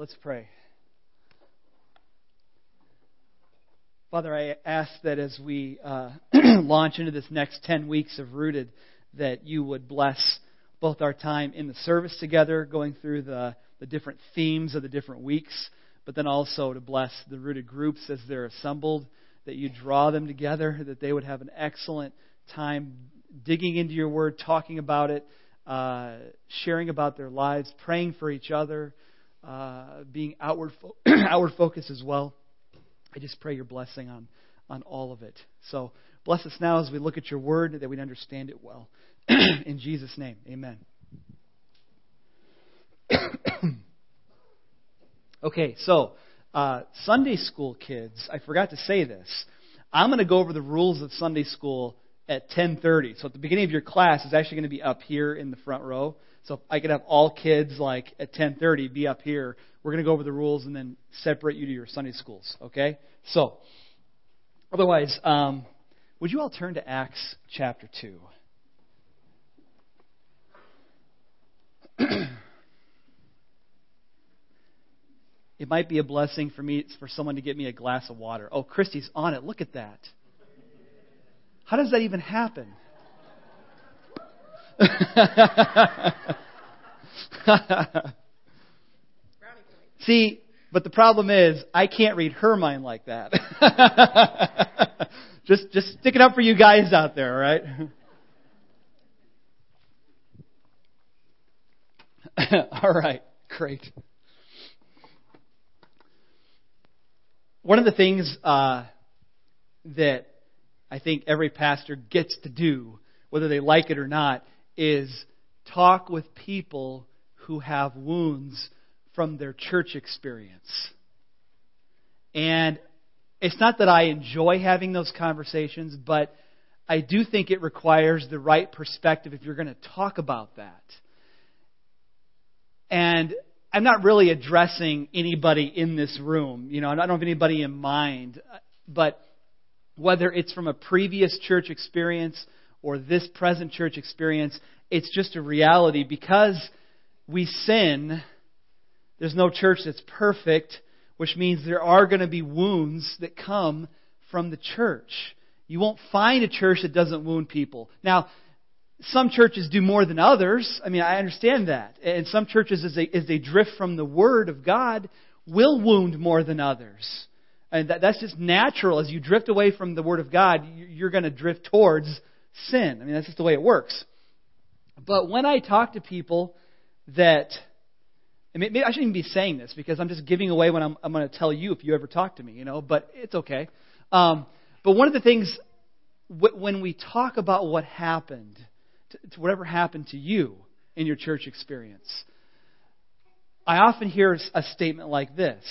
let's pray. Father, I ask that as we uh, launch into this next 10 weeks of Rooted, that you would bless both our time in the service together, going through the, the different themes of the different weeks, but then also to bless the Rooted groups as they're assembled, that you draw them together, that they would have an excellent time digging into your word, talking about it, uh, sharing about their lives, praying for each other, uh, being outward fo- outward focused as well. I just pray your blessing on on all of it. So bless us now as we look at your word that we'd understand it well. In Jesus' name, Amen. okay, so uh, Sunday school kids, I forgot to say this. I'm going to go over the rules of Sunday school at 10:30. So at the beginning of your class is actually going to be up here in the front row. So I could have all kids like at 10:30 be up here. We're going to go over the rules and then separate you to your Sunday schools. Okay? So otherwise, um, would you all turn to Acts chapter two? it might be a blessing for me for someone to get me a glass of water. Oh, Christy's on it. Look at that. How does that even happen? See, but the problem is I can't read her mind like that. just just stick it up for you guys out there, all right? all right, great. One of the things uh, that I think every pastor gets to do, whether they like it or not, is talk with people who have wounds from their church experience. And it's not that I enjoy having those conversations, but I do think it requires the right perspective if you're going to talk about that. And I'm not really addressing anybody in this room. You know, I don't have anybody in mind, but whether it's from a previous church experience or this present church experience, it's just a reality. Because we sin, there's no church that's perfect, which means there are going to be wounds that come from the church. You won't find a church that doesn't wound people. Now, some churches do more than others. I mean, I understand that. And some churches, as they, as they drift from the Word of God, will wound more than others. And that, that's just natural. As you drift away from the Word of God, you're going to drift towards sin. I mean, that's just the way it works. But when I talk to people that, maybe I shouldn't even be saying this because I'm just giving away what I'm, I'm going to tell you if you ever talk to me, you know, but it's okay. Um, but one of the things, when we talk about what happened, to, to whatever happened to you in your church experience, I often hear a statement like this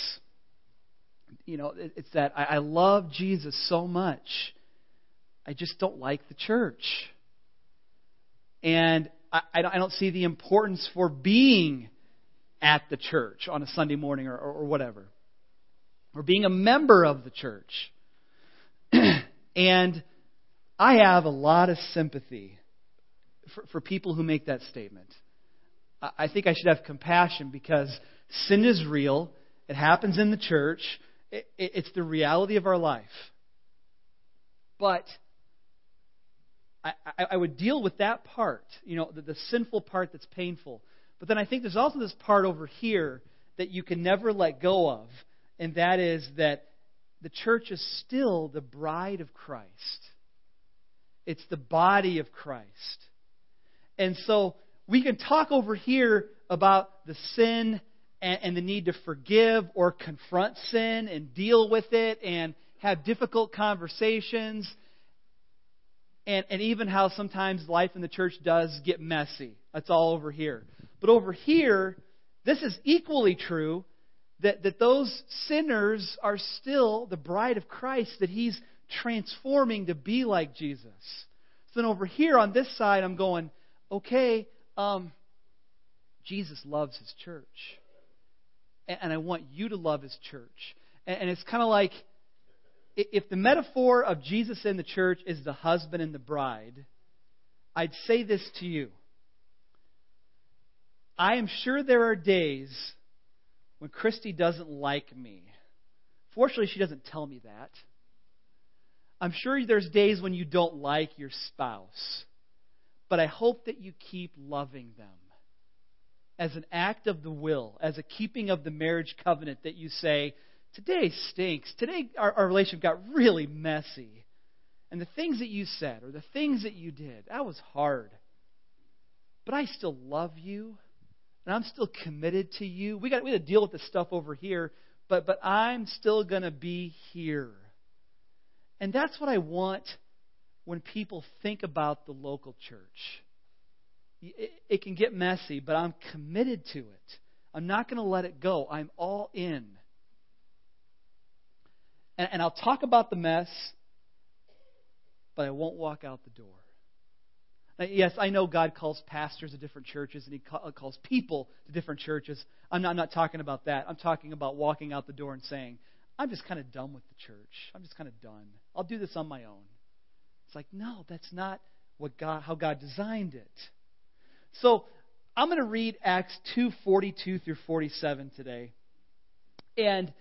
you know, it's that I, I love Jesus so much, I just don't like the church. And I, I don't see the importance for being at the church on a Sunday morning or, or, or whatever, or being a member of the church. and I have a lot of sympathy for, for people who make that statement. I think I should have compassion because sin is real. It happens in the church it, it's the reality of our life. But I, I, I would deal with that part, you know, the, the sinful part that's painful. But then I think there's also this part over here that you can never let go of, and that is that the church is still the bride of Christ. It's the body of Christ. And so we can talk over here about the sin and, and the need to forgive or confront sin and deal with it and have difficult conversations and, and even how sometimes life in the church does get messy. That's all over here. But over here, this is equally true that, that those sinners are still the bride of Christ that He's transforming to be like Jesus. So then over here on this side, I'm going, okay, um, Jesus loves His church and I want you to love his church. And it's kind of like if the metaphor of Jesus and the church is the husband and the bride, I'd say this to you. I am sure there are days when Christy doesn't like me. Fortunately, she doesn't tell me that. I'm sure there's days when you don't like your spouse, but I hope that you keep loving them as an act of the will, as a keeping of the marriage covenant that you say, Today stinks. Today our, our relationship got really messy. And the things that you said or the things that you did, that was hard. But I still love you, and I'm still committed to you. We got, we got to deal with this stuff over here, but, but I'm still going to be here. And that's what I want when people think about the local church. It, it can get messy, but I'm committed to it. I'm not going to let it go. I'm all in. And, and I'll talk about the mess, but I won't walk out the door. Now, yes, I know God calls pastors to different churches and He uh, calls people to different churches. I'm not, I'm not talking about that. I'm talking about walking out the door and saying, I'm just kind of done with the church. I'm just kind of done. I'll do this on my own. It's like, no, that's not what God, how God designed it. So I'm going to read Acts 2:42 through 47 today. And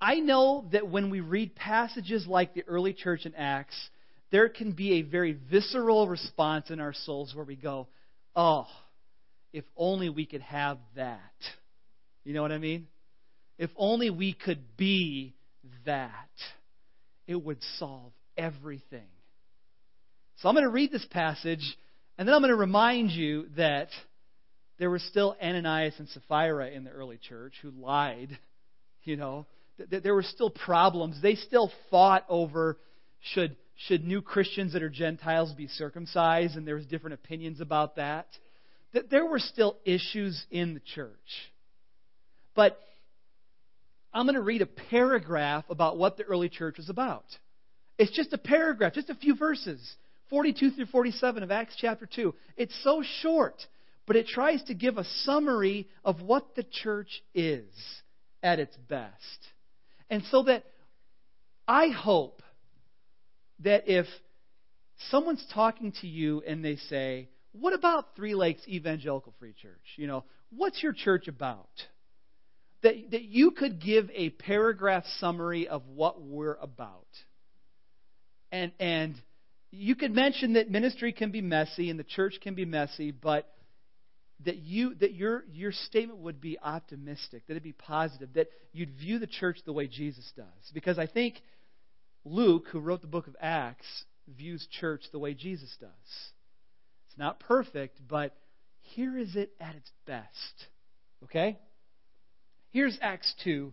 I know that when we read passages like the early church in Acts, there can be a very visceral response in our souls where we go, oh, if only we could have that. You know what I mean? If only we could be that, it would solve everything. So I'm going to read this passage, and then I'm going to remind you that there were still Ananias and Sapphira in the early church who lied, you know there were still problems. They still fought over should, should new Christians that are Gentiles be circumcised, and there was different opinions about that. There were still issues in the church. But I'm going to read a paragraph about what the early church was about. It's just a paragraph, just a few verses, 42 through 47 of Acts chapter 2. It's so short, but it tries to give a summary of what the church is at its best. And so that I hope that if someone's talking to you and they say, What about Three Lakes Evangelical Free Church? You know, what's your church about? That, that you could give a paragraph summary of what we're about. And, and you could mention that ministry can be messy and the church can be messy, but that you that your your statement would be optimistic, that it'd be positive, that you'd view the church the way Jesus does. Because I think Luke, who wrote the book of Acts, views church the way Jesus does. It's not perfect, but here is it at its best. Okay? Here's Acts 2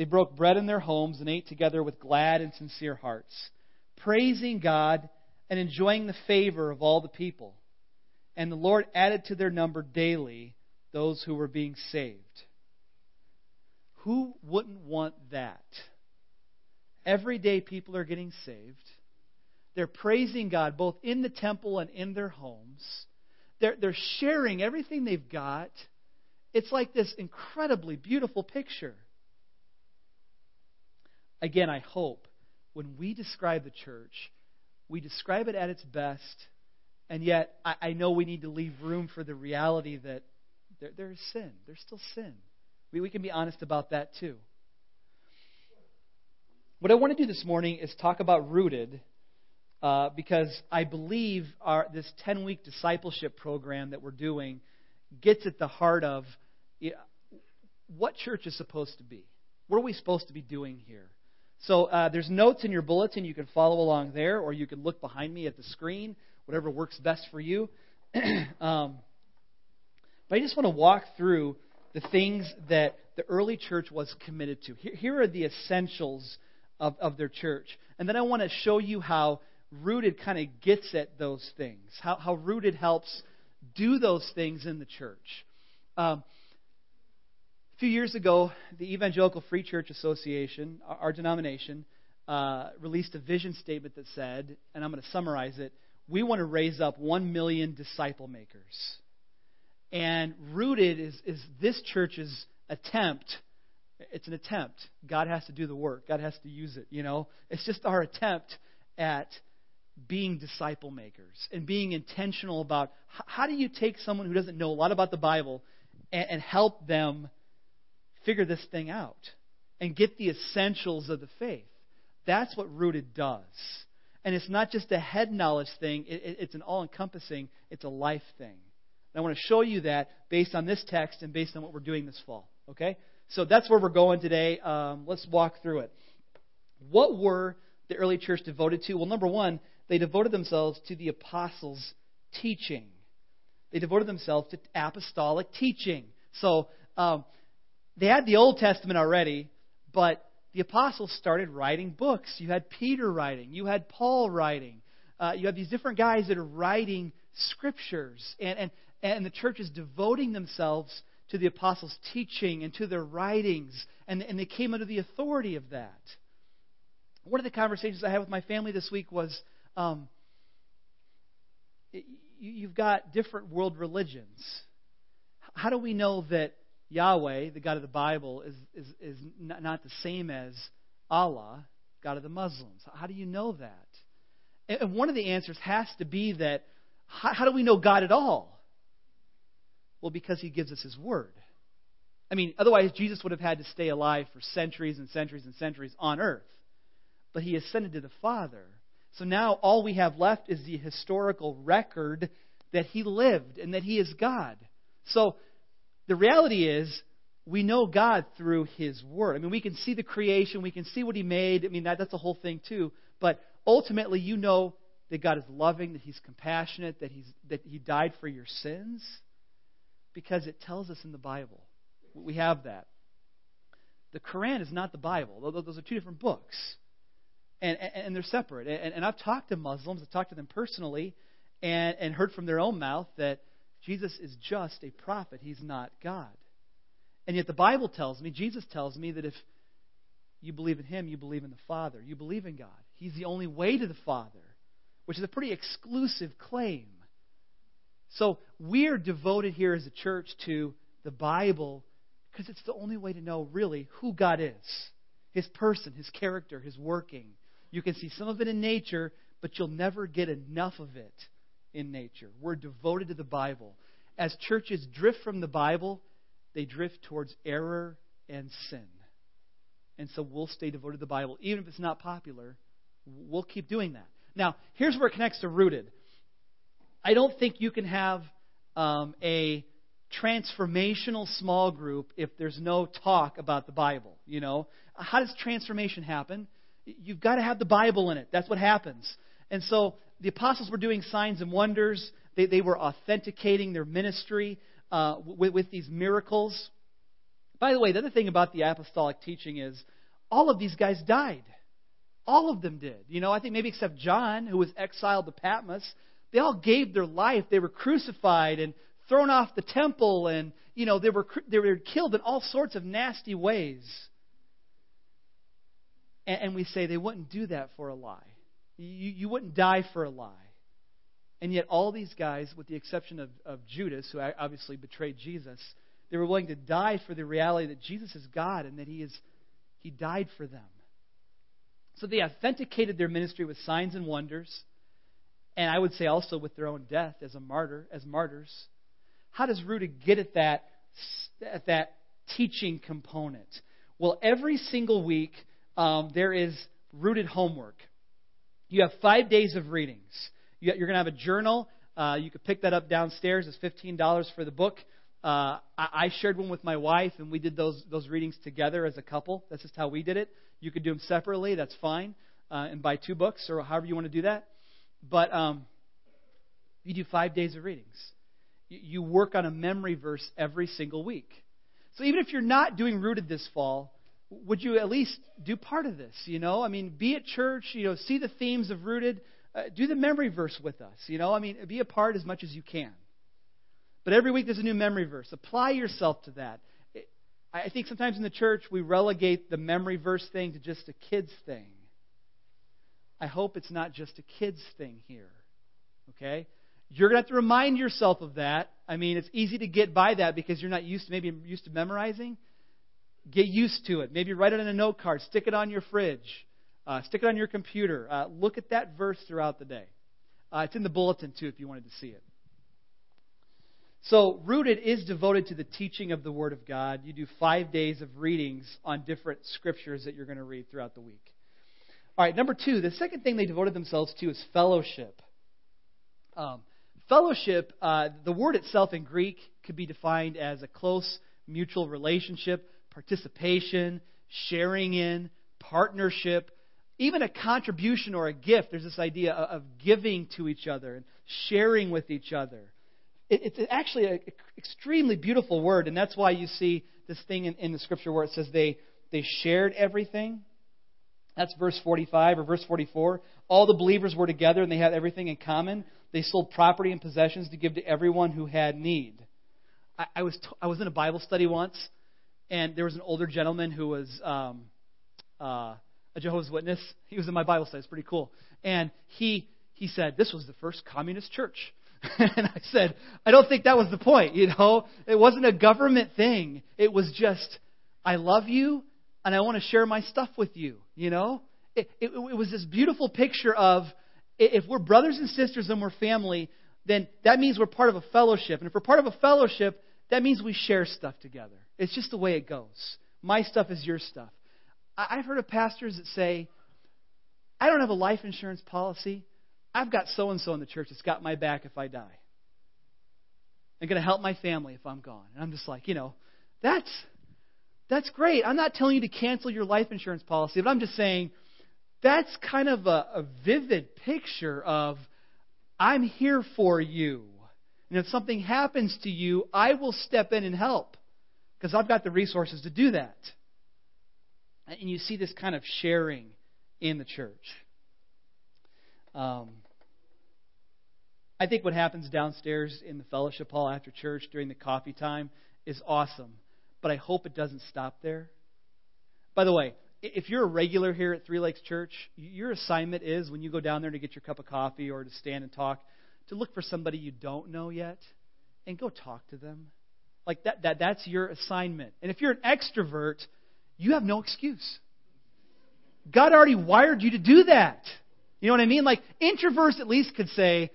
They broke bread in their homes and ate together with glad and sincere hearts, praising God and enjoying the favor of all the people. And the Lord added to their number daily those who were being saved. Who wouldn't want that? Every day people are getting saved. They're praising God both in the temple and in their homes. They're, they're sharing everything they've got. It's like this incredibly beautiful picture. Again, I hope when we describe the church, we describe it at its best, and yet I, I know we need to leave room for the reality that there, there is sin. There's still sin. We, we can be honest about that too. What I want to do this morning is talk about rooted, uh, because I believe our, this 10 week discipleship program that we're doing gets at the heart of what church is supposed to be. What are we supposed to be doing here? So uh, there's notes in your bulletin. You can follow along there, or you can look behind me at the screen, whatever works best for you. um, but I just want to walk through the things that the early church was committed to. Here, here are the essentials of, of their church. And then I want to show you how rooted kind of gets at those things, how, how rooted helps do those things in the church. Um, few years ago, the Evangelical Free Church Association, our, denomination, uh, released a vision statement that said, and I'm going to summarize it we want to raise up 1 million disciple makers. And rooted is, is this church's attempt. It's an attempt. God has to do the work, God has to use it, you know. It's just our attempt at being disciple makers and being intentional about how do you take someone who doesn't know a lot about the Bible and, and help them figure this thing out and get the essentials of the faith. That's what Rooted does. And it's not just a head knowledge thing, it, it, it's an all encompassing, it's a life thing. And I want to show you that based on this text and based on what we're doing this fall. Okay? So that's where we're going today. Um, let's walk through it. What were the early church devoted to? Well, number one, they devoted themselves to the apostles' teaching. They devoted themselves to apostolic teaching. So um, they had the Old Testament already, but the apostles started writing books. You had Peter writing, you had Paul writing, uh, you have these different guys that are writing scriptures. And, and, and the church is devoting themselves to the apostles' teaching and to their writings, and, and they came under the authority of that. One of the conversations I had with my family this week was um, you've got different world religions. How do we know that Yahweh, the God of the Bible, is, is, is not the same as Allah, God of the Muslims. How do you know that? And one of the answers has to be that how, how do we know God at all? Well, because He gives us His Word. I mean, otherwise, Jesus would have had to stay alive for centuries and centuries and centuries on earth. But He ascended to the Father. So now all we have left is the historical record that He lived and that He is God. So the reality is, we know God through His Word. I mean, we can see the creation, we can see what He made. I mean, that, that's a whole thing, too. But ultimately, you know that God is loving, that He's compassionate, that, he's, that He died for your sins, because it tells us in the Bible. We have that. The Quran is not the Bible, those are two different books. And, and, and they're separate. And, and I've talked to Muslims, I've talked to them personally, and, and heard from their own mouth that Jesus is just a prophet, he's not God. And yet the Bible tells me, Jesus tells me, that if you believe in him, you believe in the Father. You believe in God. He's the only way to the Father, which is a pretty exclusive claim. So we're devoted here as a church to the Bible because it's the only way to know really who God is his person, his character, his working. You can see some of it in nature, but you'll never get enough of it in nature. We're devoted to the Bible. As churches drift from the Bible, they drift towards error and sin. And so we'll stay devoted to the Bible. Even if it's not popular, we'll keep doing that. Now, here's where it connects to rooted. I don't think you can have um, a transformational small group if there's no talk about the Bible. You know, how does transformation happen? You've got to have the Bible in it. That's what happens. And so the apostles were doing signs and wonders. They, they were authenticating their ministry uh, with, with these miracles. By the way, the other thing about the apostolic teaching is all of these guys died. All of them did. You know, I think maybe except John, who was exiled to Patmos, they all gave their life. They were crucified and thrown off the temple, and you know they were they were killed in all sorts of nasty ways. And, and we say they wouldn't do that for a lie. You, you wouldn't die for a lie. And yet, all these guys, with the exception of, of Judas, who obviously betrayed Jesus, they were willing to die for the reality that Jesus is God and that He is He died for them. So they authenticated their ministry with signs and wonders, and I would say also with their own death as a martyr, as martyrs. How does Rooted get at that at that teaching component? Well, every single week um, there is Rooted homework. You have five days of readings. You're going to have a journal. Uh, you could pick that up downstairs. It's $15 for the book. Uh, I, shared one with my wife, and we did those, those readings together as a couple. That's just how we did it. You could do them separately. That's fine. Uh, and buy two books or however you want to do that. But um, you do five days of readings. You work on a memory verse every single week. So even if you're not doing Rooted this fall, would you at least do part of this? You know, I mean, be at church, you know, see the themes of Rooted, uh, do the memory verse with us. You know, I mean, be a part as much as you can. But every week there's a new memory verse. Apply yourself to that. I think sometimes in the church we relegate the memory verse thing to just a kid's thing. I hope it's not just a kid's thing here. Okay? You're going to have to remind yourself of that. I mean, it's easy to get by that because you're not used to maybe used to memorizing. Get used to it. Maybe write it on a note card, stick it on your fridge, uh, stick it on your computer. Uh, look at that verse throughout the day. Uh, it's in the bulletin too if you wanted to see it. So, Rooted is devoted to the teaching of the Word of God. You do five days of readings on different scriptures that you're going to read throughout the week. All right, number two, the second thing they devoted themselves to is fellowship. Um, fellowship, uh, the word itself in Greek could be defined as a close mutual relationship, participation, sharing in, partnership, even a contribution or a gift. There's this idea of giving to each other and sharing with each other it's actually an extremely beautiful word, and that's why you see this thing in, the scripture where it says they, they shared everything. That's verse 45 or verse 44. All the believers were together and they had everything in common. They sold property and possessions to give to everyone who had need. I, I was, t- I was in a Bible study once, and there was an older gentleman who was um, uh, a Jehovah's Witness. He was in my Bible study. It's pretty cool. And he, he said, This was the first communist church. and I said, I don't think that was the point, you know? It wasn't a government thing. It was just, I love you and I want to share my stuff with you, you know? It, it, it was this beautiful picture of if we're brothers and sisters and we're family, then that means we're part of a fellowship. And if we're part of a fellowship, that means we share stuff together. It's just the way it goes. My stuff is your stuff. I've heard of pastors that say, I don't have a life insurance policy. I've got so and so in the church that's got my back if I die. And going to help my family if I'm gone. And I'm just like, you know, that's that's great. I'm not telling you to cancel your life insurance policy, but I'm just saying that's kind of a, a vivid picture of I'm here for you. And if something happens to you, I will step in and help because I've got the resources to do that. And you see this kind of sharing in the church. Um, I think what happens downstairs in the fellowship hall after church during the coffee time is awesome, but I hope it doesn't stop there. By the way, if you're a regular here at Three Lakes Church, your assignment is when you go down there to get your cup of coffee or to stand and talk, to look for somebody you don't know yet and go talk to them. Like that, that that's your assignment. And if you're an extrovert, you have no excuse. God already wired you to do that. You know what I mean? Like introverts at least could say,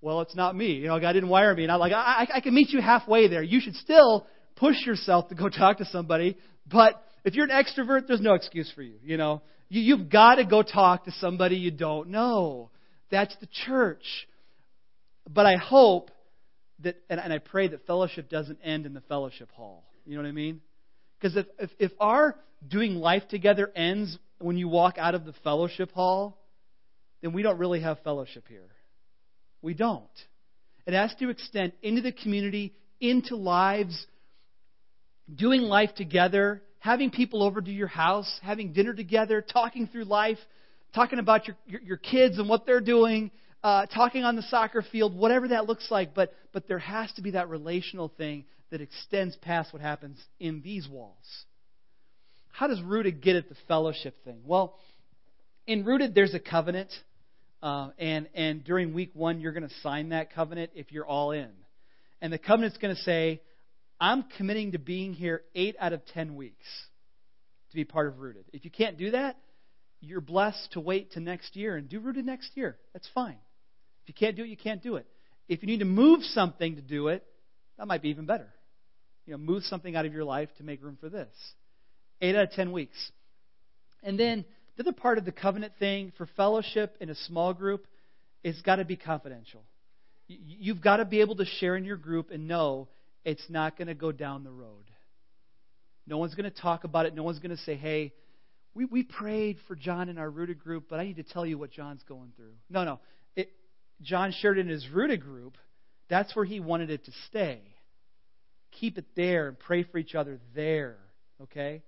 "Well, it's not me. You know, God didn't wire me." And I'm like, I, I can meet you halfway there. You should still push yourself to go talk to somebody. But if you're an extrovert, there's no excuse for you. You know, you, you've got to go talk to somebody you don't know. That's the church. But I hope that, and, and I pray that fellowship doesn't end in the fellowship hall. You know what I mean? Because if, if, if our doing life together ends when you walk out of the fellowship hall, then we don't really have fellowship here. We don't. It has to extend into the community, into lives, doing life together, having people over to your house, having dinner together, talking through life, talking about your, your, your kids and what they're doing, uh, talking on the soccer field, whatever that looks like. But, but there has to be that relational thing that extends past what happens in these walls. How does Rooted get at the fellowship thing? Well, in Rooted, there's a covenant. Uh, and, and during week one, you're going to sign that covenant if you're all in. And the covenant's going to say, I'm committing to being here eight out of ten weeks to be part of Rooted. If you can't do that, you're blessed to wait to next year and do Rooted next year. That's fine. You can't do it, you can't do it. If you need to move something to do it, that might be even better. You know, move something out of your life to make room for this. Eight out of ten weeks. And then the other part of the covenant thing for fellowship in a small group is got to be confidential. You've got to be able to share in your group and know it's not going to go down the road. No one's going to talk about it. No one's going to say, hey, we, we prayed for John in our rooted group, but I need to tell you what John's going through. No, no. John shared in his rooted group. That's where he wanted it to stay. Keep it there and pray for each other there. Okay?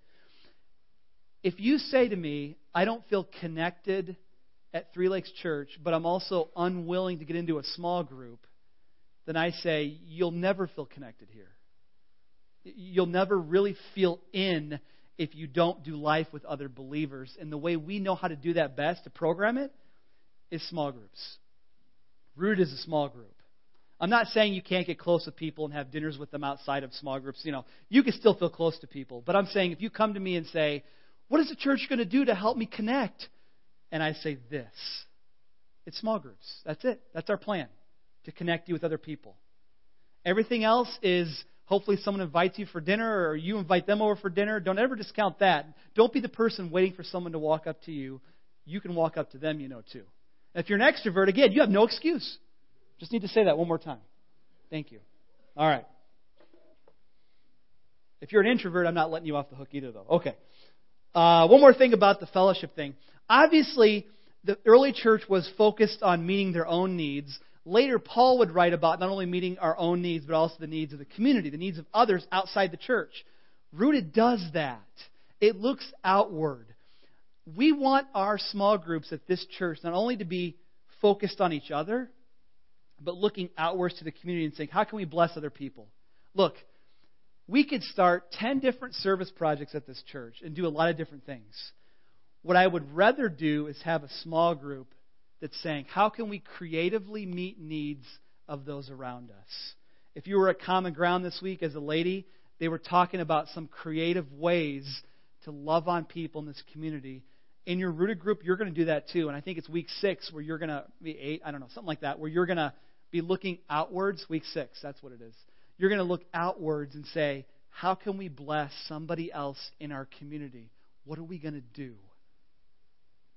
if you say to me, I don't feel connected at Three Lakes Church, but I'm also unwilling to get into a small group, then I say, you'll never feel connected here. You'll never really feel in if you don't do life with other believers. And the way we know how to do that best, to program it, is small groups. Rooted is a small group. I'm not saying you can't get close with people and have dinners with them outside of small groups. You know, you can still feel close to people. But I'm saying if you come to me and say, What is the church going to do to help me connect? And I say this. It's small groups. That's it. That's our plan to connect you with other people. Everything else is hopefully someone invites you for dinner or you invite them over for dinner. Don't ever discount that. Don't be the person waiting for someone to walk up to you. You can walk up to them, you know, too. If you're an extrovert, again, you have no excuse. Just need to say that one more time. Thank you. All right. If you're an introvert, I'm not letting you off the hook either, though. Okay. Uh, one more thing about the fellowship thing. Obviously, the early church was focused on meeting their own needs. Later, Paul would write about not only meeting our own needs, but also the needs of the community, the needs of others outside the church. Rooted does that. It looks outward. We want our small groups at this church not only to be focused on each other, but looking outwards to the community and saying, how can we bless other people? Look, we could start 10 different service projects at this church and do a lot of different things. What I would rather do is have a small group that's saying, how can we creatively meet needs of those around us? If you were at Common Ground this week as a lady, they were talking about some creative ways to love on people in this community. In your rooted group, you're going to do that too. And I think it's week six where you're going to be eight, I don't know, something like that, where you're going to be looking outwards. Week six, that's what it is. You're going to look outwards and say, how can we bless somebody else in our community? What are we going to do?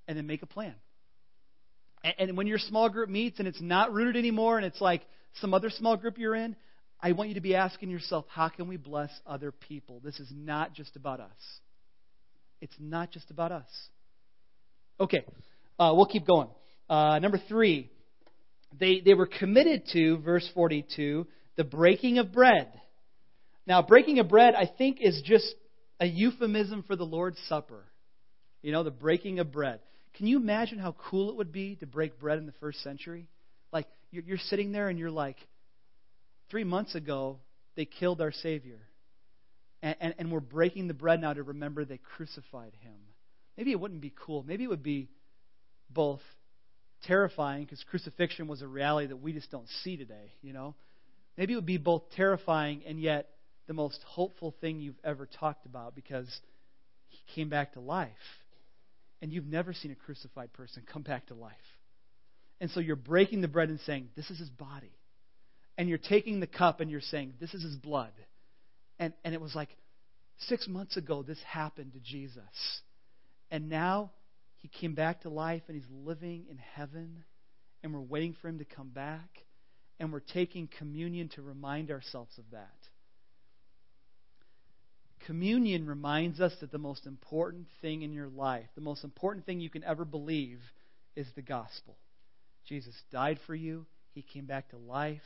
And then make a plan. And when your small group meets and it's not rooted anymore and it's like some other small group you're in, I want you to be asking yourself, how can we bless other people? This is not just about us. It's not just about us. Okay, uh, we'll keep going. Uh, number three, they, they were committed to, verse 42, the breaking of bread. Now, breaking of bread, I think, is just a euphemism for the Lord's Supper. You know, the breaking of bread. Can you imagine how cool it would be to break bread in the first century? Like, you're, you're sitting there and you're like, three months ago, they killed our Savior. And, and, and we're breaking the bread now to remember they crucified him. Maybe it wouldn't be cool. Maybe it would be both terrifying because crucifixion was a reality that we just don't see today, you know. Maybe it would be both terrifying and yet the most hopeful thing you've ever talked about because he came back to life. And you've never seen a crucified person come back to life. And so you're breaking the bread and saying, This is his body. And you're taking the cup and you're saying, This is his blood. And, and it was like six months ago this happened to Jesus. And now he came back to life and he's living in heaven. And we're waiting for him to come back. And we're taking communion to remind ourselves of that. Communion reminds us that the most important thing in your life, the most important thing you can ever believe, is the gospel. Jesus died for you, he came back to life.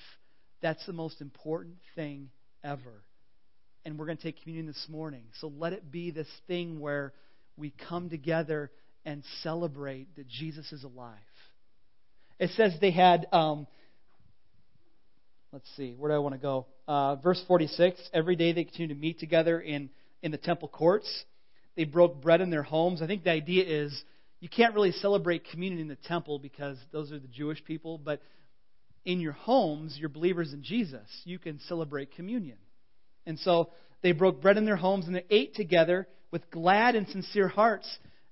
That's the most important thing ever. And we're going to take communion this morning. So let it be this thing where we come together and celebrate that Jesus is alive. It says they had, um, let's see, where do I want to go? Uh, verse 46 every day they continued to meet together in, in the temple courts. They broke bread in their homes. I think the idea is you can't really celebrate communion in the temple because those are the Jewish people, but in your homes, you're believers in Jesus. You can celebrate communion. And so they broke bread in their homes and they ate together with glad and sincere hearts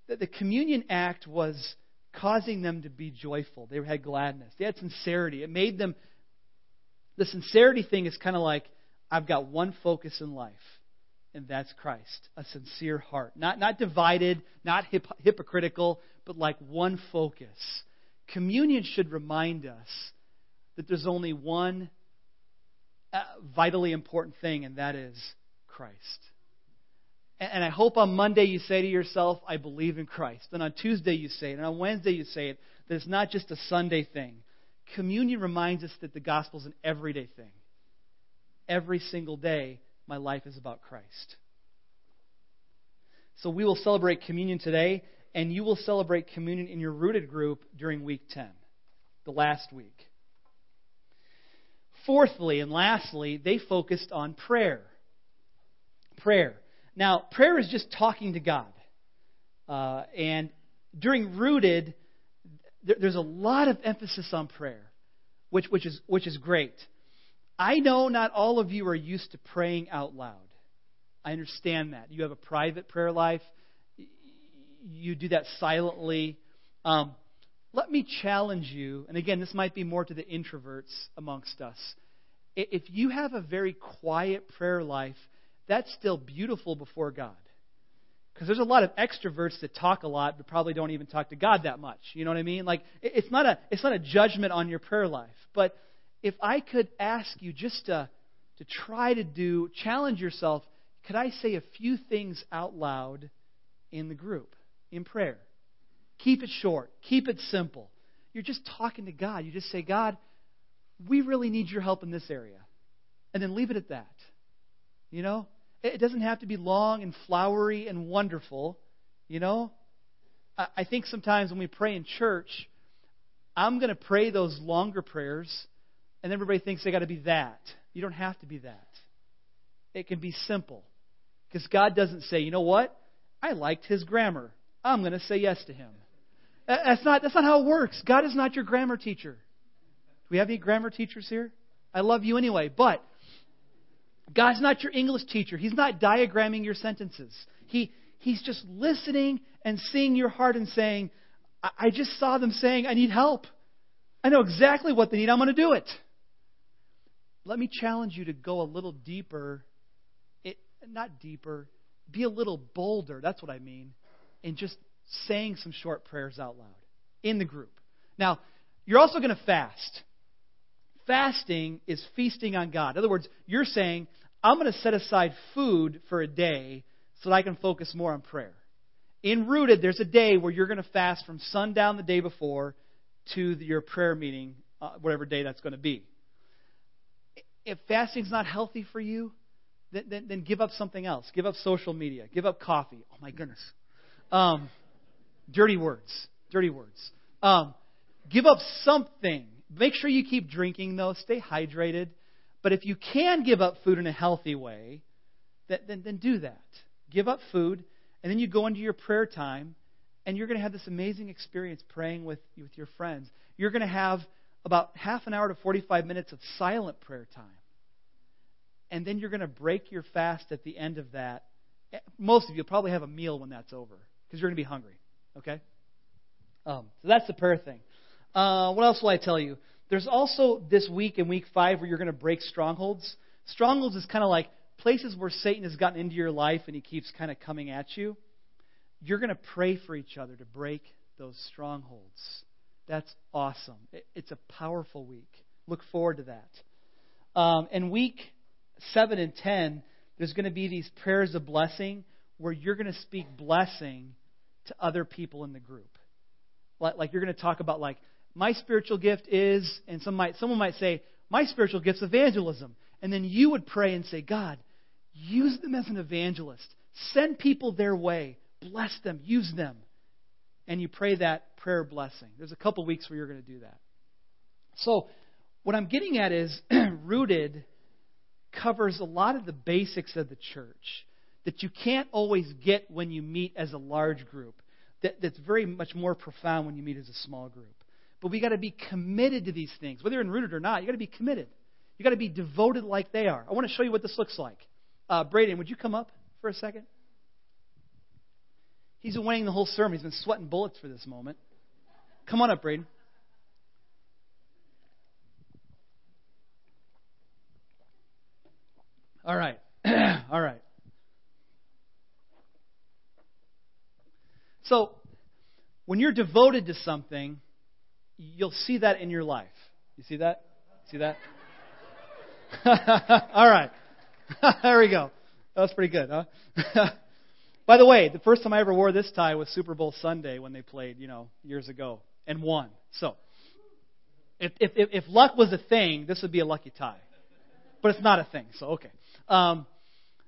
that the communion act was causing them to be joyful. They had gladness. They had sincerity. It made them. The sincerity thing is kind of like I've got one focus in life, and that's Christ. A sincere heart. Not, not divided, not hip, hypocritical, but like one focus. Communion should remind us that there's only one uh, vitally important thing, and that is Christ. And I hope on Monday you say to yourself, I believe in Christ. And on Tuesday you say it. And on Wednesday you say it. That it's not just a Sunday thing. Communion reminds us that the gospel is an everyday thing. Every single day, my life is about Christ. So we will celebrate communion today, and you will celebrate communion in your rooted group during week 10, the last week. fourthly and lastly, they focused on prayer. Prayer. Now, prayer is just talking to God. Uh, and during Rooted, there, there's a lot of emphasis on prayer, which, which, is, which is great. I know not all of you are used to praying out loud. I understand that. You have a private prayer life, you do that silently. Um, let me challenge you, and again, this might be more to the introverts amongst us. If you have a very quiet prayer life, that's still beautiful before God. Because there's a lot of extroverts that talk a lot, but probably don't even talk to God that much. You know what I mean? Like, it's not a, it's not a judgment on your prayer life. But if I could ask you just to, to try to do, challenge yourself, could I say a few things out loud in the group, in prayer? Keep it short, keep it simple. You're just talking to God. You just say, God, we really need your help in this area. And then leave it at that. You know? It doesn't have to be long and flowery and wonderful. You know? I think sometimes when we pray in church, I'm going to pray those longer prayers, and everybody thinks they got to be that. You don't have to be that. It can be simple. Because God doesn't say, you know what? I liked his grammar. I'm going to say yes to him. That's not, that's not how it works. God is not your grammar teacher. Do we have any grammar teachers here? I love you anyway. But God's not your English teacher. He's not diagramming your sentences. He, he's just listening and seeing your heart and saying, I, I just saw them saying, I need help. I know exactly what they need. I'm going to do it. Let me challenge you to go a little deeper. It, not deeper, be a little bolder. That's what I mean. And just saying some short prayers out loud in the group. Now, you're also going to fast. Fasting is feasting on God. In other words, you're saying, I'm going to set aside food for a day so that I can focus more on prayer. In Rooted, there's a day where you're going to fast from sundown the day before to your prayer meeting, uh, whatever day that's going to be. If fasting's not healthy for you, then, then, then, give up something else. Give up social media. Give up coffee. Oh my goodness. Um, Dirty words. Dirty words. Um, give up something. Make sure you keep drinking, though. Stay hydrated. But if you can give up food in a healthy way, then, then, then do that. Give up food, and then you go into your prayer time, and you're going to have this amazing experience praying with, with your friends. You're going to have about half an hour to 45 minutes of silent prayer time. And then you're going to break your fast at the end of that. Most of you probably have a meal when that's over because you're going to be hungry. Okay? Um, so that's the prayer thing. Uh, what else will I tell you? There's also this week in week five where you're going to break strongholds. Strongholds is kind of like places where Satan has gotten into your life and he keeps kind of coming at you. You're going to pray for each other to break those strongholds. That's awesome. It's a powerful week. Look forward to that. Um, and week seven and ten, there's going to be these prayers of blessing where you're going to speak blessing to other people in the group. Like, like you're going to talk about like my spiritual gift is, and some might someone might say my spiritual gift's evangelism, and then you would pray and say, God, use them as an evangelist. Send people their way. Bless them. Use them. And you pray that prayer blessing. There's a couple weeks where you're going to do that. So, what I'm getting at is rooted covers a lot of the basics of the church that you can't always get when you meet as a large group, that, that's very much more profound when you meet as a small group. But we got to be committed to these things. Whether you're in rooted or not, you got to be committed. You got to be devoted like they are. I want to show you what this looks like. Uh, Braden, would you come up for a second? He's been waiting the whole sermon. He's been sweating bullets for this moment. Come on up, Braden. All right. All right. So, when you're devoted to something, you'll see that in your life. You see that? See that? All right. there we go. That was pretty good, huh? By the way, the first time I ever wore this tie was Super Bowl Sunday when they played, you know, years ago and won. So, if if if luck was a thing, this would be a lucky tie. But it's not a thing, so okay. Um,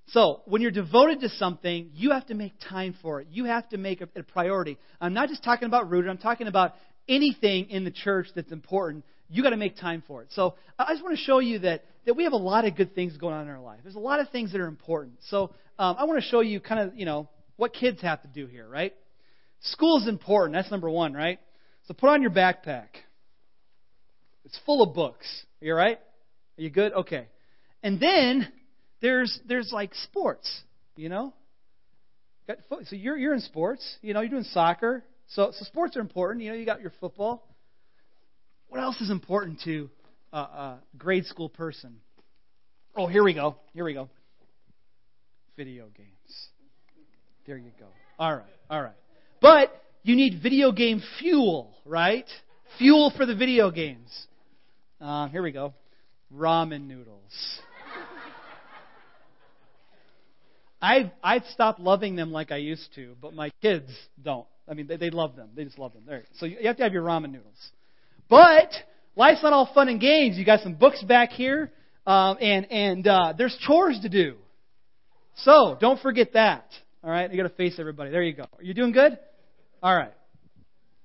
so, when you're devoted to something, you have to make time for it. You have to make it a priority. I'm not just talking about rooted, I'm talking about anything in the church that's important. you got to make time for it. So I just want to show you that, that we have a lot of good things going on in our life. There's a lot of things that are important. So um, I want to show you kind of, you know, what kids have to do here, right? School is important. That's number one, right? So put on your backpack. It's full of books. Are you all right? Are you good? Okay. And then there's there's like sports, you know. So you're you're in sports, you know. You're doing soccer. So so sports are important. You know, you got your football. What else is important to a, a grade school person? Oh, here we go. Here we go. Video games. There you go. All right. All right. But you need video game fuel, right? Fuel for the video games. Uh, here we go. Ramen noodles. I've I've stopped loving them like I used to, but my kids don't. I mean, they, they love them. They just love them. There. So you have to have your ramen noodles. But life's not all fun and games. You got some books back here, um, and and uh, there's chores to do. So don't forget that. All right, you got to face everybody. There you go. Are you doing good? All right.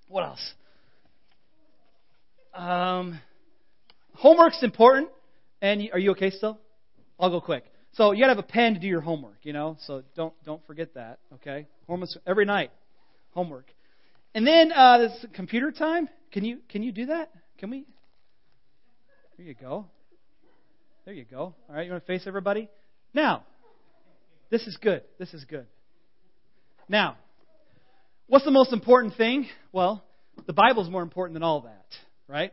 What else? Um, homework's important. And you, are you okay still? I'll go quick. So you got to have a pen to do your homework, you know. So don't don't forget that. Okay, homework every night. Homework. And then uh, this computer time. Can you can you do that? Can we? There you go. There you go. All right, you want to face everybody? Now, this is good. This is good. Now, what's the most important thing? Well, the Bible's more important than all that, right?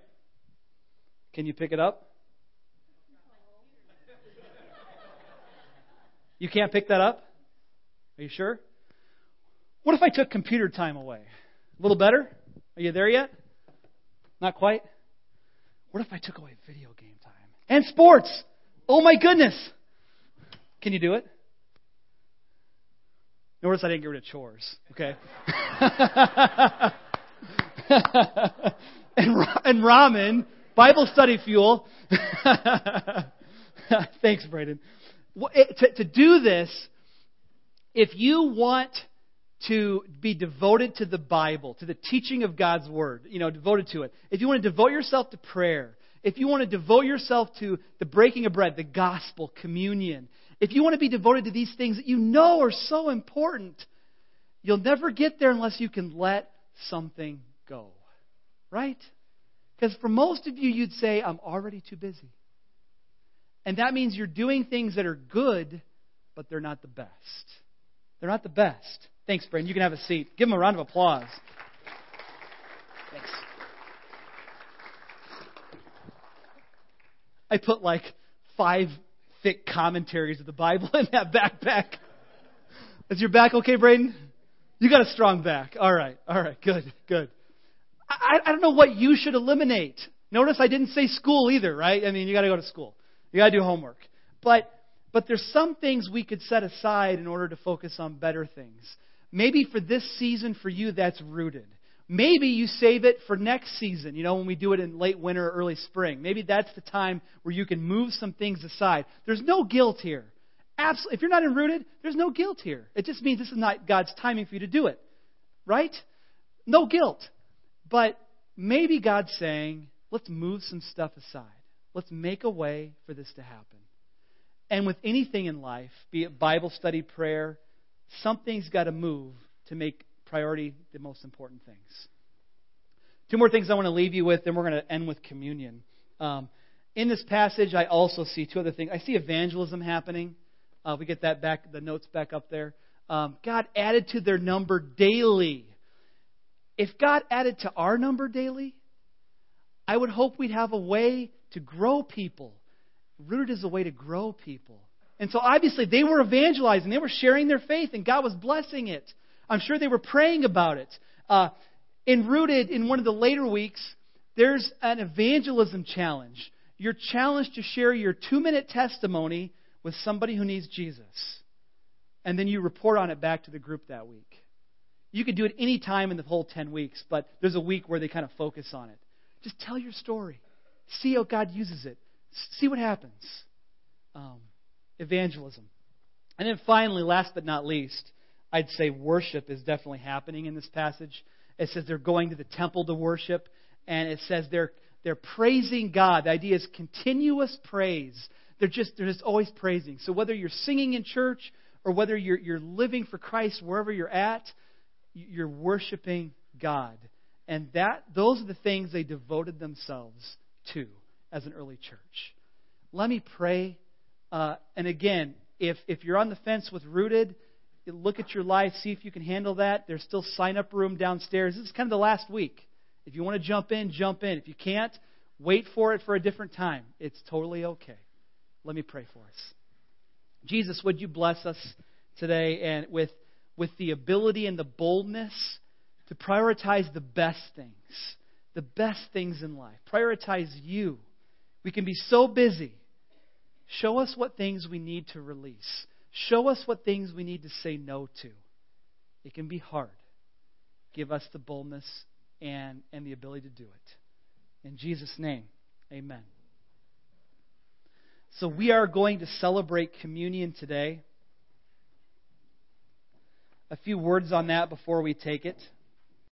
Can you pick it up? You can't pick that up? Are you sure? What if I took computer time away? A little better? Are you there yet? Not quite? What if I took away video game time? And sports! Oh my goodness! Can you do it? Notice I didn't get rid of chores, okay? and, and ramen, Bible study fuel. Thanks, Braden. Eh, to, to do this, if you want to be devoted to the Bible, to the teaching of God's Word, you know, devoted to it, if you want to devote yourself to prayer, if you want to devote yourself to the breaking of bread, the gospel, communion, if you want to be devoted to these things that you know are so important, you'll never get there unless you can let something go. Right? Because for most of you, you'd say, I'm already too busy. And that means you're doing things that are good, but they're not the best. They're not the best. Thanks, Brandon. You can have a seat. Give him a round of applause. Thanks. I put like five thick commentaries of the Bible in that backpack. Is your back okay, Braden? You got a strong back. All right, all right, good, good. I, I don't know what you should eliminate. Notice I didn't say school either, right? I mean, you got to go to school. You got to do homework. But but there's some things we could set aside in order to focus on better things. Maybe for this season for you that's rooted. Maybe you save it for next season, you know, when we do it in late winter or early spring. Maybe that's the time where you can move some things aside. There's no guilt here. Absolutely. If you're not in Rooted, there's no guilt here. It just means this is not God's timing for you to do it. Right? No guilt. But maybe God's saying, let's move some stuff aside. Let's make a way for this to happen. And with anything in life, be it Bible study, prayer, something's got to move to make priority the most important things. Two more things I want to leave you with, then we're going to end with communion. Um, in this passage, I also see two other things. I see evangelism happening. Uh, we get that back, the notes back up there. Um, God added to their number daily. If God added to our number daily, I would hope we'd have a way to grow people. Rooted is a way to grow people. And so obviously they were evangelizing, they were sharing their faith, and God was blessing it. I'm sure they were praying about it. Uh, in Rooted, in one of the later weeks, there's an evangelism challenge. You're challenged to share your two minute testimony with somebody who needs Jesus. And then you report on it back to the group that week. You could do it any time in the whole 10 weeks, but there's a week where they kind of focus on it. Just tell your story. See how God uses it. See what happens. Um, evangelism. And then finally, last but not least, I'd say worship is definitely happening in this passage. It says they're going to the temple to worship, and it says they're they're praising God. The idea is continuous praise. They're just, they're just always praising. So whether you're singing in church or whether you're, you're living for Christ wherever you're at, you're worshiping God. And that, those are the things they devoted themselves to as an early church. Let me pray. Uh, and again, if, if you're on the fence with rooted, look at your life, see if you can handle that. There's still sign up room downstairs. This is kind of the last week. If you want to jump in, jump in. If you can't, wait for it for a different time. It's totally okay. Let me pray for us. Jesus, would you bless us today and with, with the ability and the boldness to prioritize the best things, the best things in life. Prioritize you. We can be so busy. Show us what things we need to release. Show us what things we need to say no to. It can be hard. Give us the boldness and, and the ability to do it. In Jesus' name, amen. So we are going to celebrate communion today. A few words on that before we take it.